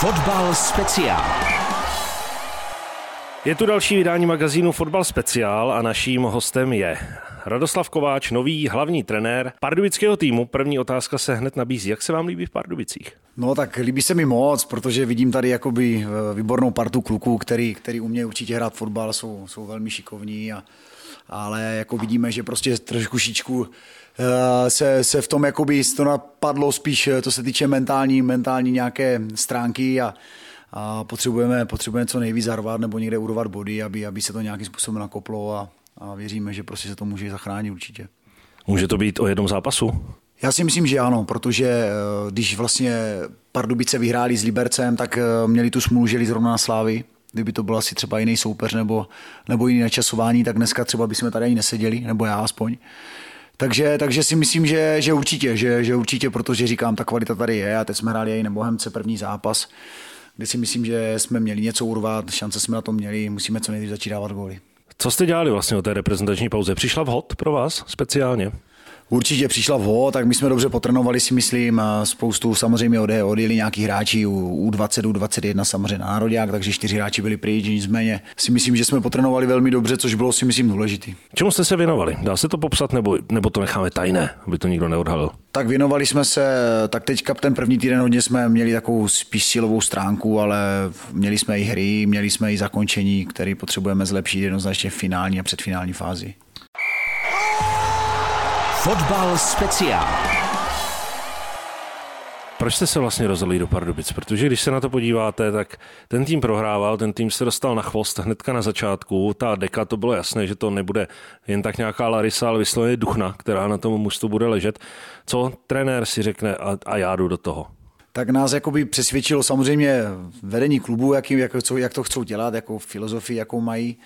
Fotbal speciál. Je tu další vydání magazínu Fotbal speciál a naším hostem je Radoslav Kováč, nový hlavní trenér pardubického týmu. První otázka se hned nabízí. Jak se vám líbí v Pardubicích? No tak líbí se mi moc, protože vidím tady jakoby eh, výbornou partu kluků, který, který umějí určitě hrát fotbal, jsou, jsou velmi šikovní a, ale jako vidíme, že prostě trošku šičku eh, se, se v tom jakoby to napadlo spíš, eh, to se týče mentální, mentální nějaké stránky a, a potřebujeme, potřebujeme co nejvíc zarvat nebo někde urovat body, aby, aby se to nějakým způsobem nakoplo a, a věříme, že prostě se to může zachránit určitě. Může to být o jednom zápasu? Já si myslím, že ano, protože když vlastně Pardubice vyhráli s Libercem, tak měli tu smůlu, že zrovna na Slávy, Kdyby to byl asi třeba jiný soupeř nebo, nebo jiný načasování, tak dneska třeba bychom tady ani neseděli, nebo já aspoň. Takže, takže si myslím, že, že určitě, že, že určitě, protože říkám, ta kvalita tady je a teď jsme hráli i Nebohemce první zápas, kde si myslím, že jsme měli něco urvat, šance jsme na to měli, musíme co nejdřív začít dávat góly. Co jste dělali vlastně o té reprezentační pauze? Přišla vhod pro vás speciálně? Určitě přišla vho, tak my jsme dobře potrénovali, si myslím. Spoustu samozřejmě odjeli, odjeli nějaký hráči u 20, u 21 samozřejmě na národák, takže čtyři hráči byli pryč, nicméně si myslím, že jsme potrénovali velmi dobře, což bylo si myslím důležitý. Čemu jste se věnovali? Dá se to popsat nebo, nebo to necháme tajné, aby to nikdo neodhalil? Tak věnovali jsme se, tak teďka ten první týden hodně jsme měli takovou spíš silovou stránku, ale měli jsme i hry, měli jsme i zakončení, které potřebujeme zlepšit jednoznačně v finální a předfinální fázi. Fotbal speciál. Proč jste se vlastně rozhodli do Pardubic? Protože když se na to podíváte, tak ten tým prohrával, ten tým se dostal na chvost hnedka na začátku. Ta deka, to bylo jasné, že to nebude jen tak nějaká Larisa, ale vysloveně duchna, která na tom mužstvu bude ležet. Co trenér si řekne a, a já jdu do toho? tak nás jakoby přesvědčilo samozřejmě vedení klubu, jak, jak, jak to chcou dělat, jakou filozofii, jakou mají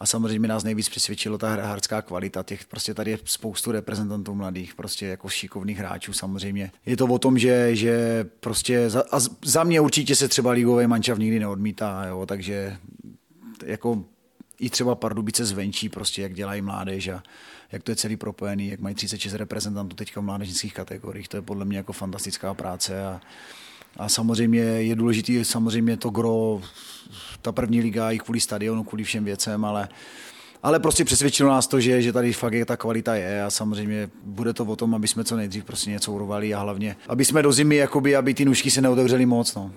a samozřejmě nás nejvíc přesvědčilo ta hráčská kvalita. Těch prostě tady je spoustu reprezentantů mladých, prostě jako šikovných hráčů samozřejmě. Je to o tom, že, že prostě za, a za mě určitě se třeba ligový mančav nikdy neodmítá, jo, takže jako i třeba Pardubice zvenčí, prostě jak dělají mládež a jak to je celý propojený, jak mají 36 reprezentantů teďka v mládežnických kategoriích, to je podle mě jako fantastická práce a, a samozřejmě je důležité samozřejmě to gro, ta první liga i kvůli stadionu, kvůli všem věcem, ale ale prostě přesvědčilo nás to, že, že tady fakt je ta kvalita je a samozřejmě bude to o tom, aby jsme co nejdřív prostě něco urovali a hlavně, aby jsme do zimy, jakoby, aby ty nůžky se neotevřely moc. No.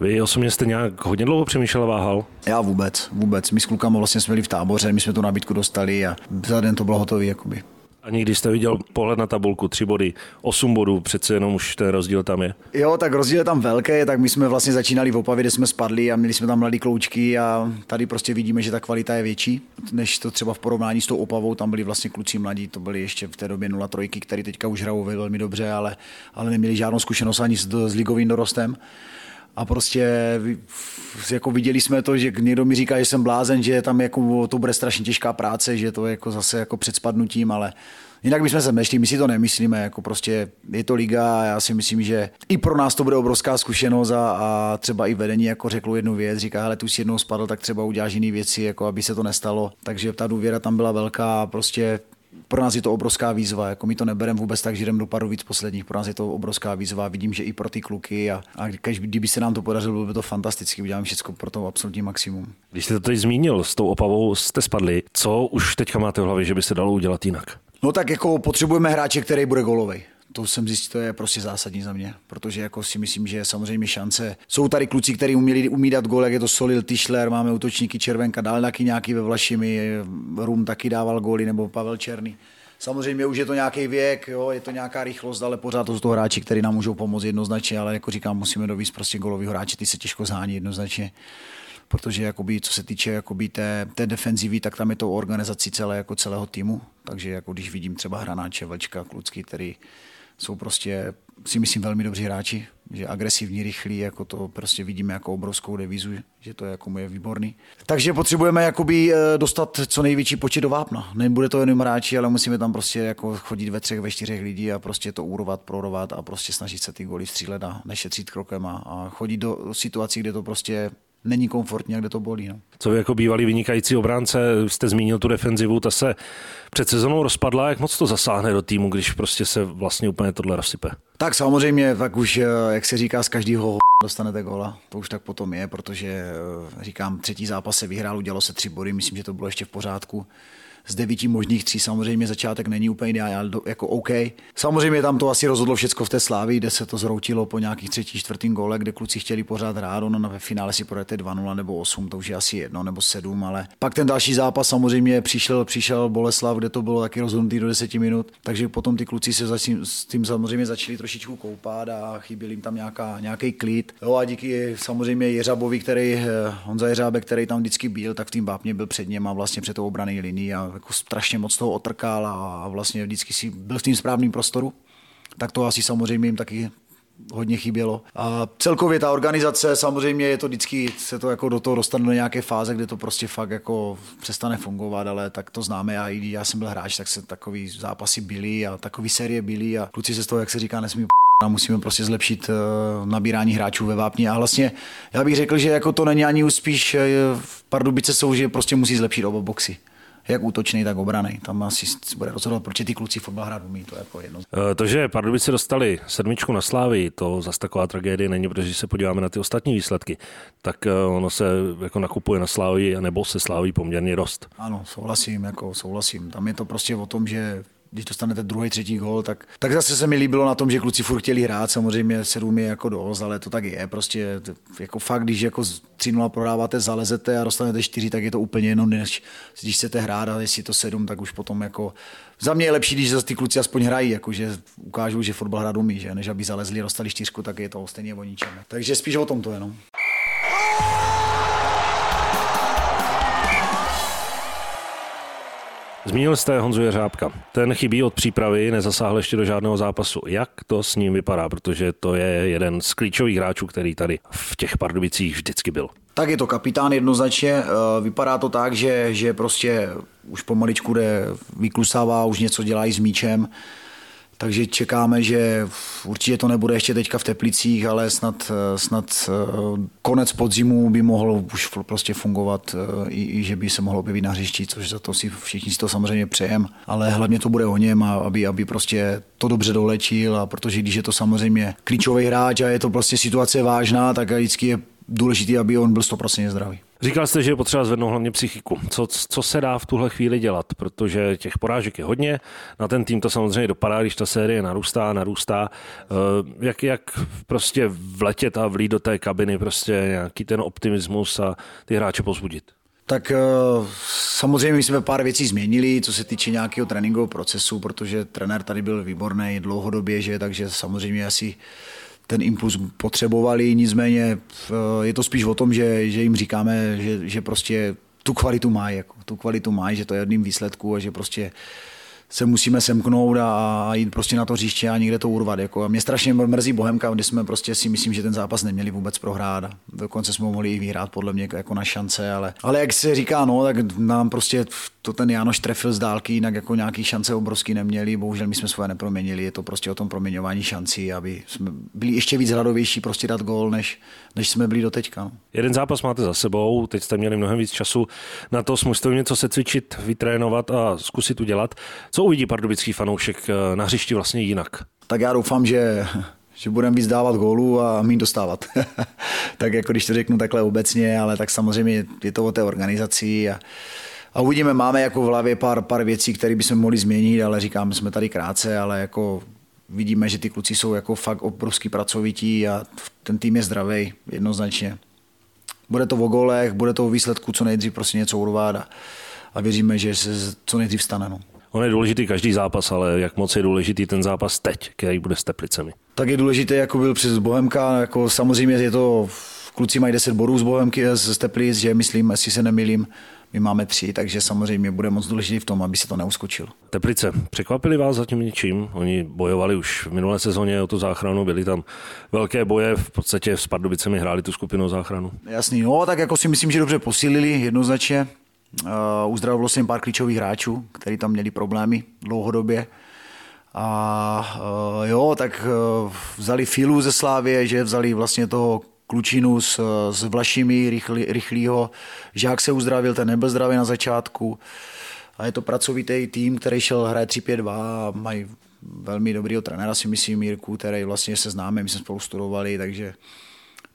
Vy osobně jste nějak hodně dlouho přemýšlel a váhal? Já vůbec, vůbec. My s klukama vlastně jsme byli v táboře, my jsme tu nabídku dostali a za den to bylo hotové. Jakoby. A někdy jste viděl pohled na tabulku, tři body, osm bodů, přece jenom už ten rozdíl tam je. Jo, tak rozdíl je tam velký, tak my jsme vlastně začínali v Opavě, kde jsme spadli a měli jsme tam mladý kloučky a tady prostě vidíme, že ta kvalita je větší, než to třeba v porovnání s tou Opavou, tam byli vlastně kluci mladí, to byli ještě v té době 0-3, který teďka už hrajou velmi dobře, ale, ale neměli žádnou zkušenost ani s, s ligovým dorostem a prostě jako viděli jsme to, že někdo mi říká, že jsem blázen, že tam jako to bude strašně těžká práce, že to je jako zase jako před spadnutím, ale jinak bychom se nešli, my si to nemyslíme, jako prostě je to liga a já si myslím, že i pro nás to bude obrovská zkušenost a, a třeba i vedení jako řeklo jednu věc, říká, hele, tu si jednou spadl, tak třeba uděláš jiný věci, jako aby se to nestalo, takže ta důvěra tam byla velká a prostě pro nás je to obrovská výzva. Jako my to nebereme vůbec tak, že jdeme do padu víc posledních. Pro nás je to obrovská výzva. Vidím, že i pro ty kluky a, a každý, kdyby se nám to podařilo, bylo by to fantasticky. Uděláme všechno pro to absolutní maximum. Když jste to teď zmínil, s tou opavou jste spadli. Co už teďka máte v hlavě, že by se dalo udělat jinak? No tak jako potřebujeme hráče, který bude golový to jsem zjistil, to je prostě zásadní za mě, protože jako si myslím, že samozřejmě šance. Jsou tady kluci, kteří uměli umídat gol, jak je to Solil Tischler, máme útočníky Červenka, dál taky nějaký ve Vlašimi, Rum taky dával góly, nebo Pavel Černý. Samozřejmě už je to nějaký věk, jo, je to nějaká rychlost, ale pořád to jsou to hráči, kteří nám můžou pomoct jednoznačně, ale jako říkám, musíme dovíc prostě golový hráči, ty se těžko zhání jednoznačně protože jakoby, co se týče jakoby té, té defenzivy, tak tam je to organizací celé, jako celého týmu. Takže jako když vidím třeba Hranáče, Vlčka, Klucky, který jsou prostě, si myslím, velmi dobří hráči, že agresivní, rychlí, jako to prostě vidíme jako obrovskou devizu, že to je jako je výborný. Takže potřebujeme jakoby eh, dostat co největší počet do vápna. Nebude to jenom hráči, ale musíme tam prostě jako chodit ve třech, ve čtyřech lidí a prostě to úrovat, prorovat a prostě snažit se ty goly střílet a nešetřit krokem a, a chodit do situací, kde to prostě není komfortní a kde to bolí. No. Co vy jako bývalý vynikající obránce, jste zmínil tu defenzivu, ta se před sezónou rozpadla, jak moc to zasáhne do týmu, když prostě se vlastně úplně tohle rozsype? Tak samozřejmě, tak už, eh, jak se říká, z každého dostanete góla. To už tak potom je, protože eh, říkám, třetí zápas se vyhrál, udělalo se tři body, myslím, že to bylo ještě v pořádku z devíti možných tří samozřejmě začátek není úplně ideální, jako OK. Samozřejmě tam to asi rozhodlo všechno v té slávy, kde se to zroutilo po nějakých třetí, čtvrtým gole, kde kluci chtěli pořád hrát, ono ve finále si projete 2-0 nebo 8, to už je asi jedno nebo 7, ale pak ten další zápas samozřejmě přišel, přišel Boleslav, kde to bylo taky rozhodnutý do 10 minut, takže potom ty kluci se začím, s tím samozřejmě začali trošičku koupat a chyběl jim tam nějaká, nějaký klid. Jo, a díky samozřejmě Jeřabovi, který, eh, Honza Jeřábek, který tam vždycky byl, tak v tým vápně byl před něm a vlastně před tou obraný linií a jako strašně moc toho otrkal a vlastně vždycky si byl v tím správným prostoru, tak to asi samozřejmě jim taky hodně chybělo. A celkově ta organizace, samozřejmě je to vždycky, se to jako do toho dostane do nějaké fáze, kde to prostě fakt jako přestane fungovat, ale tak to známe a i já jsem byl hráč, tak se takový zápasy byly a takový série byly a kluci se z toho, jak se říká, nesmí a musíme prostě zlepšit uh, nabírání hráčů ve Vápni. A vlastně já bych řekl, že jako to není ani úspíš uh, v Pardubice jsou, že prostě musí zlepšit oba boxy jak útočný, tak obraný. Tam asi bude rozhodovat, proč ty kluci fotbal hrát umí, to je jako jedno. Eh, to, že Pardubice dostali sedmičku na slávy, to zase taková tragédie není, protože když se podíváme na ty ostatní výsledky, tak eh, ono se jako nakupuje na slávy, nebo se sláví poměrně dost. Ano, souhlasím, jako souhlasím. Tam je to prostě o tom, že když dostanete druhý, třetí gol, tak, tak zase se mi líbilo na tom, že kluci furt chtěli hrát, samozřejmě sedm je jako dost, ale to tak je, prostě jako fakt, když jako 3-0 prodáváte, zalezete a dostanete 4, tak je to úplně jenom, než když chcete hrát a jestli to sedm, tak už potom jako za mě je lepší, když zase ty kluci aspoň hrají, jako že ukážou, že fotbal hrát umí, že? než aby zalezli a dostali čtyřku, tak je to stejně o ničem. Takže spíš o tom to jenom. Zmínil jste Honzu Jeřábka. Ten chybí od přípravy, nezasáhl ještě do žádného zápasu. Jak to s ním vypadá? Protože to je jeden z klíčových hráčů, který tady v těch Pardubicích vždycky byl. Tak je to kapitán jednoznačně. Eh, vypadá to tak, že, že prostě už pomaličku jde, vyklusává, už něco dělá i s míčem takže čekáme, že určitě to nebude ještě teďka v Teplicích, ale snad, snad eh, konec podzimu by mohl už prostě fungovat eh, i, i že by se mohlo objevit na hřišti, což za to si všichni si to samozřejmě přejem, ale hlavně to bude o něm, aby, aby prostě to dobře dolečil a protože když je to samozřejmě klíčový hráč a je to prostě situace vážná, tak vždycky je důležité, aby on byl 100% zdravý. Říkal jste, že je potřeba zvednout hlavně psychiku. Co, co se dá v tuhle chvíli dělat? Protože těch porážek je hodně. Na ten tým to samozřejmě dopadá, když ta série narůstá, narůstá. Eh, jak, jak prostě vletět a vlít do té kabiny prostě nějaký ten optimismus a ty hráče pozbudit? Tak eh, samozřejmě my jsme pár věcí změnili, co se týče nějakého tréninkového procesu, protože trenér tady byl výborný dlouhodobě, že, takže samozřejmě asi ten impuls potřebovali, nicméně eh, je to spíš o tom, že, že jim říkáme, že, že prostě tu kvalitu mají, jako, tu kvalitu mají, že to je jedným výsledku a že prostě se musíme semknout a, jít prostě na to říště a někde to urvat. Jako. A mě strašně mrzí Bohemka, kdy jsme prostě si myslím, že ten zápas neměli vůbec prohrát. A dokonce jsme mohli i vyhrát podle mě jako na šance, ale, ale jak se říká, no, tak nám prostě to ten Jánoš trefil z dálky, jinak jako nějaký šance obrovský neměli. Bohužel my jsme svoje neproměnili. Je to prostě o tom proměňování šancí, aby jsme byli ještě víc hladovější prostě dát gol, než, než jsme byli do teďka. No. Jeden zápas máte za sebou, teď jste měli mnohem víc času na to, musíte něco se cvičit, vytrénovat a zkusit udělat. Co uvidí pardubický fanoušek eh, na hřišti vlastně jinak? Tak já doufám, že že budeme víc dávat gólů a mít dostávat. tak jako když to řeknu takhle obecně, ale tak samozřejmě je to o té organizaci a, a uvidíme, máme jako v hlavě pár, pár věcí, které bychom mohli změnit, ale říkáme, jsme tady krátce, ale jako vidíme, že ty kluci jsou jako fakt obrovský pracovití a ten tým je zdravý, jednoznačně. Bude to o golech, bude to o výsledku, co nejdřív prostě něco urvat a, a věříme, že se co nejdřív stane. No. On je důležitý každý zápas, ale jak moc je důležitý ten zápas teď, který bude s Teplicemi? Tak je důležité, jako byl přes Bohemka, jako samozřejmě je to, kluci mají 10 bodů z Bohemky, z Teplic, že myslím, jestli se nemýlím, my máme tři, takže samozřejmě bude moc důležitý v tom, aby se to neuskočilo. Teplice, překvapili vás zatím něčím? Oni bojovali už v minulé sezóně o tu záchranu, byly tam velké boje, v podstatě s Pardubicemi hráli tu skupinu záchranu. Jasný, no tak jako si myslím, že dobře posílili jednoznačně. Uh, uzdravilo se jim pár klíčových hráčů, kteří tam měli problémy dlouhodobě. A uh, jo, tak uh, vzali Filu ze Slávě, že vzali vlastně toho klučinu s, s Vlašimi rychlý, rychlýho. Žák se uzdravil, ten nebyl zdravý na začátku. A je to pracovitý tým, který šel hraje 3-5-2 a mají velmi dobrýho trenéra, si myslím, Mírku, který vlastně se známe, my jsme spolu studovali, takže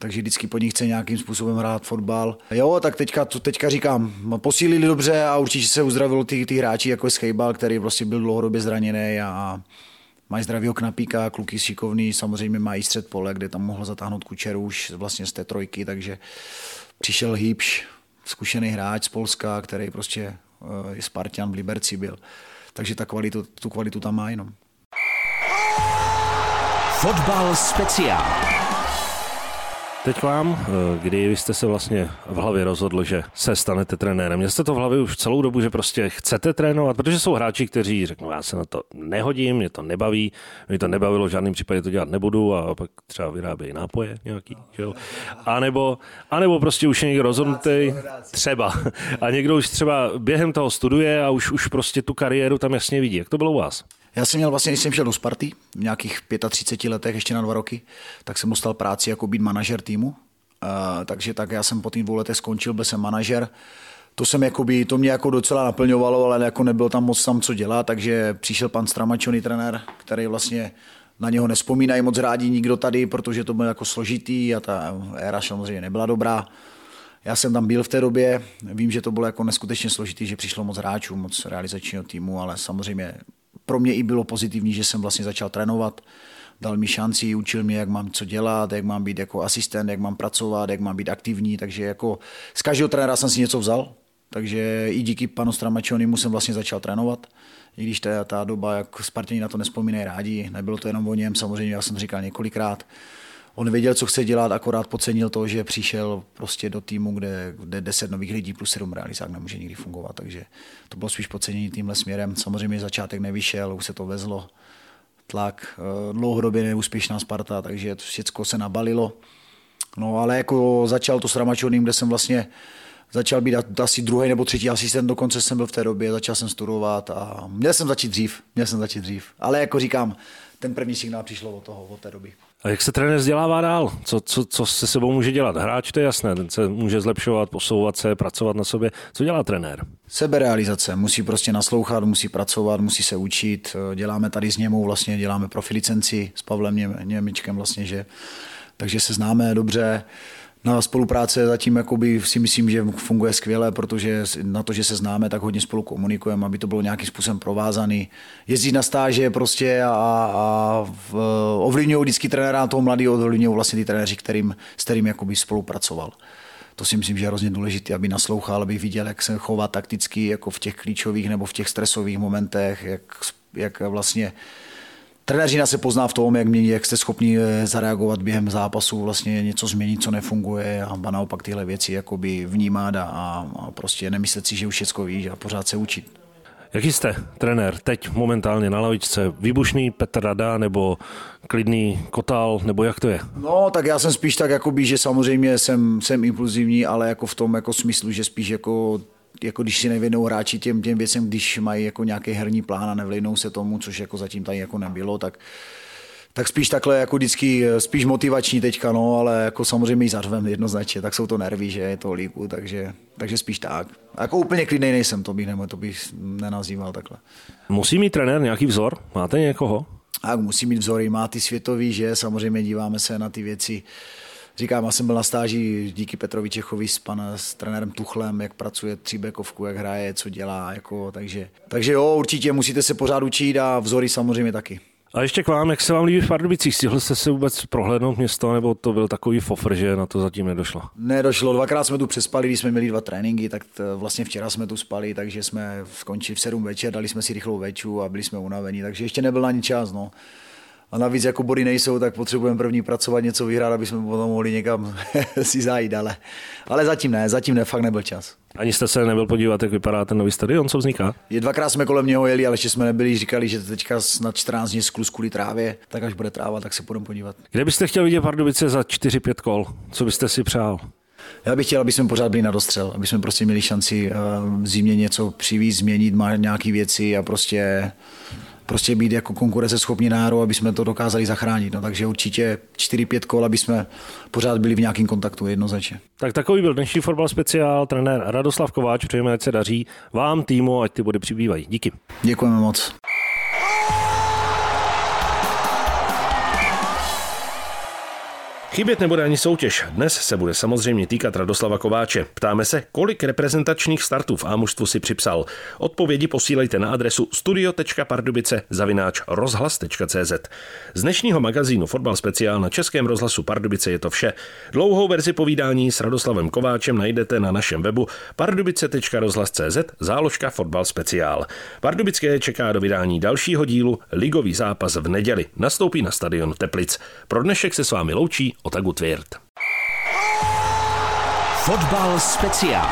takže vždycky po nich chce nějakým způsobem hrát fotbal. Jo, tak teďka, to teďka říkám, posílili dobře a určitě se uzdravil ty, ty hráči, jako je Schejbal, který vlastně byl dlouhodobě zraněný a mají zdravýho knapíka, kluky šikovný, samozřejmě mají střed pole, kde tam mohl zatáhnout kučeru už vlastně z té trojky, takže přišel Hýbš, zkušený hráč z Polska, který prostě eh, je Spartan v Liberci byl. Takže ta kvalitu, tu kvalitu tam má jenom. Fotbal speciál. Teď k vám, eh, kdy vy jste se vlastně v hlavě rozhodl, že se stanete trenérem. Měl jste to v hlavě už celou dobu, že prostě chcete trénovat, protože jsou hráči, kteří řeknou, já se na to nehodím, mě to nebaví, mě to nebavilo, v žádném případě to dělat nebudu a pak třeba vyrábějí nápoje nějaký. Jo? A, nebo, a nebo prostě už je někdo rozhodnutý, třeba. A někdo už třeba během toho studuje a už, už prostě tu kariéru tam jasně vidí. Jak to bylo u vás? Já jsem měl vlastně, když jsem šel do Sparty v nějakých 35 letech, ještě na dva roky, tak jsem dostal práci jako být manažer týmu. Uh, takže tak já jsem po těch dvou letech skončil, byl jsem manažer. To jsem jakoby, to mě jako docela naplňovalo, ale jako nebyl tam moc tam co dělat, takže přišel pan Stramačony, trenér, který vlastně na něho nespomínají moc rádi nikdo tady, protože to bylo jako složitý a ta éra samozřejmě nebyla dobrá. Já jsem tam byl v té době, vím, že to bylo jako neskutečně složitý, že přišlo moc hráčů, moc realizačního týmu, ale samozřejmě pro mě i bylo pozitivní, že jsem vlastně začal trénovat, dal mi šanci, učil mě, jak mám co dělat, jak mám být jako asistent, jak mám pracovat, jak mám být aktivní, takže jako z každého trenéra jsem si něco vzal, takže i díky panu Stramačonimu jsem vlastně začal trénovat, i když ta, ta doba, jak Spartěni na to nespomínají rádi, nebylo to jenom o něm, samozřejmě, já jsem říkal několikrát, on věděl, co chce dělat, akorát podcenil to, že přišel prostě do týmu, kde, kde 10 nových lidí plus 7 realizák nemůže nikdy fungovat, takže to bylo spíš podcenění tímhle směrem. Samozřejmě začátek nevyšel, už se to vezlo, tlak, eh, dlouhodobě neúspěšná Sparta, takže to všechno se nabalilo. No ale jako začal to s Ramačoným, kde jsem vlastně začal být asi druhý nebo třetí asistent, dokonce jsem byl v té době, začal jsem studovat a měl jsem začít dřív, měl jsem začít dřív. Ale jako říkám, ten první signál přišlo od toho, od té doby. A jak se trenér vzdělává dál? Co, co, co se sebou může dělat? Hráč, to je jasné, ten se může zlepšovat, posouvat se, pracovat na sobě. Co dělá trenér? Seberealizace. Musí prostě naslouchat, musí pracovat, musí se učit. Děláme tady s němou, vlastně děláme profilicenci s Pavlem Němičkem vlastně, že takže se známe dobře. Na spolupráce zatím jakoby si myslím, že funguje skvěle, protože na to, že se známe, tak hodně spolu komunikujeme, aby to bylo nějakým způsobem provázaný. Jezdí na stáže prostě a, a ovlivňují vždycky trenéra toho mladý, ovlivňují vlastně ty trenéři, kterým, s kterým jakoby spolupracoval. To si myslím, že je hrozně důležité, aby naslouchal, aby viděl, jak se chová takticky jako v těch klíčových nebo v těch stresových momentech, jak, jak vlastně Trenéřina se pozná v tom, jak, mění, jak jste schopni eh, zareagovat během zápasu, vlastně něco změnit, co nefunguje a naopak tyhle věci jakoby vnímat a, a prostě nemyslet si, že už všechno víš a pořád se učit. Jaký jste trenér teď momentálně na lavičce? Výbušný Petr Rada nebo klidný Kotal, nebo jak to je? No, tak já jsem spíš tak, jakoby, že samozřejmě jsem, jsem impulzivní, ale jako v tom jako smyslu, že spíš jako jako když si nevěnou hráči těm, těm věcem, když mají jako nějaký herní plán a nevlejnou se tomu, což jako zatím tady jako nebylo, tak, tak spíš takhle jako vždycky, spíš motivační teďka, no, ale jako samozřejmě i zařvem jednoznačně, tak jsou to nervy, že je to líku, takže, takže spíš tak. A jako úplně klidnej nejsem, to bych, nebo to bych nenazýval takhle. Musí mít trenér nějaký vzor? Máte někoho? A musí mít vzory, má ty světový, že samozřejmě díváme se na ty věci, Říkám, já jsem byl na stáži díky Petrovi Čechovi s, panem s trenérem Tuchlem, jak pracuje tříbekovku, jak hraje, co dělá, jako, takže, takže jo, určitě musíte se pořád učit a vzory samozřejmě taky. A ještě k vám, jak se vám líbí v Pardubicích? Stihl jste se vůbec prohlédnout město, nebo to byl takový fofr, že na to zatím nedošlo? Nedošlo, dvakrát jsme tu přespali, když jsme měli dva tréninky, tak t, vlastně včera jsme tu spali, takže jsme skončili v 7 večer, dali jsme si rychlou veču a byli jsme unavení, takže ještě nebyl ani čas. No a navíc jako body nejsou, tak potřebujeme první pracovat, něco vyhrát, aby jsme potom mohli někam si zajít, ale, ale zatím ne, zatím ne, fakt nebyl čas. Ani jste se nebyl podívat, jak vypadá ten nový stadion, co vzniká? Je dvakrát jsme kolem něho jeli, ale ještě jsme nebyli, říkali, že teďka na 14 dní sklus kvůli trávě, tak až bude tráva, tak se půjdeme podívat. Kde byste chtěl vidět Pardubice za 4-5 kol? Co byste si přál? Já bych chtěl, aby jsme pořád byli na dostřel, aby jsme prostě měli šanci v zimě něco přivízt, změnit, má nějaké věci a prostě prostě být jako konkurenceschopní náro, aby jsme to dokázali zachránit. No, takže určitě 4-5 kol, aby jsme pořád byli v nějakém kontaktu jednoznačně. Tak takový byl dnešní fotbal speciál. Trenér Radoslav Kováč, přejeme, ať se daří vám, týmu, ať ty body přibývají. Díky. Děkujeme moc. Chybět nebude ani soutěž. Dnes se bude samozřejmě týkat Radoslava Kováče. Ptáme se, kolik reprezentačních startů v Ámuštvu si připsal. Odpovědi posílejte na adresu studio.pardubice zavináč rozhlas.cz. Z dnešního magazínu Fotbal speciál na Českém rozhlasu Pardubice je to vše. Dlouhou verzi povídání s Radoslavem Kováčem najdete na našem webu pardubice.rozhlas.cz záložka Fotbal speciál. Pardubické čeká do vydání dalšího dílu Ligový zápas v neděli. Nastoupí na stadion Teplic. Pro dnešek se s vámi loučí Otagu Tvěrt. Fotbal speciál.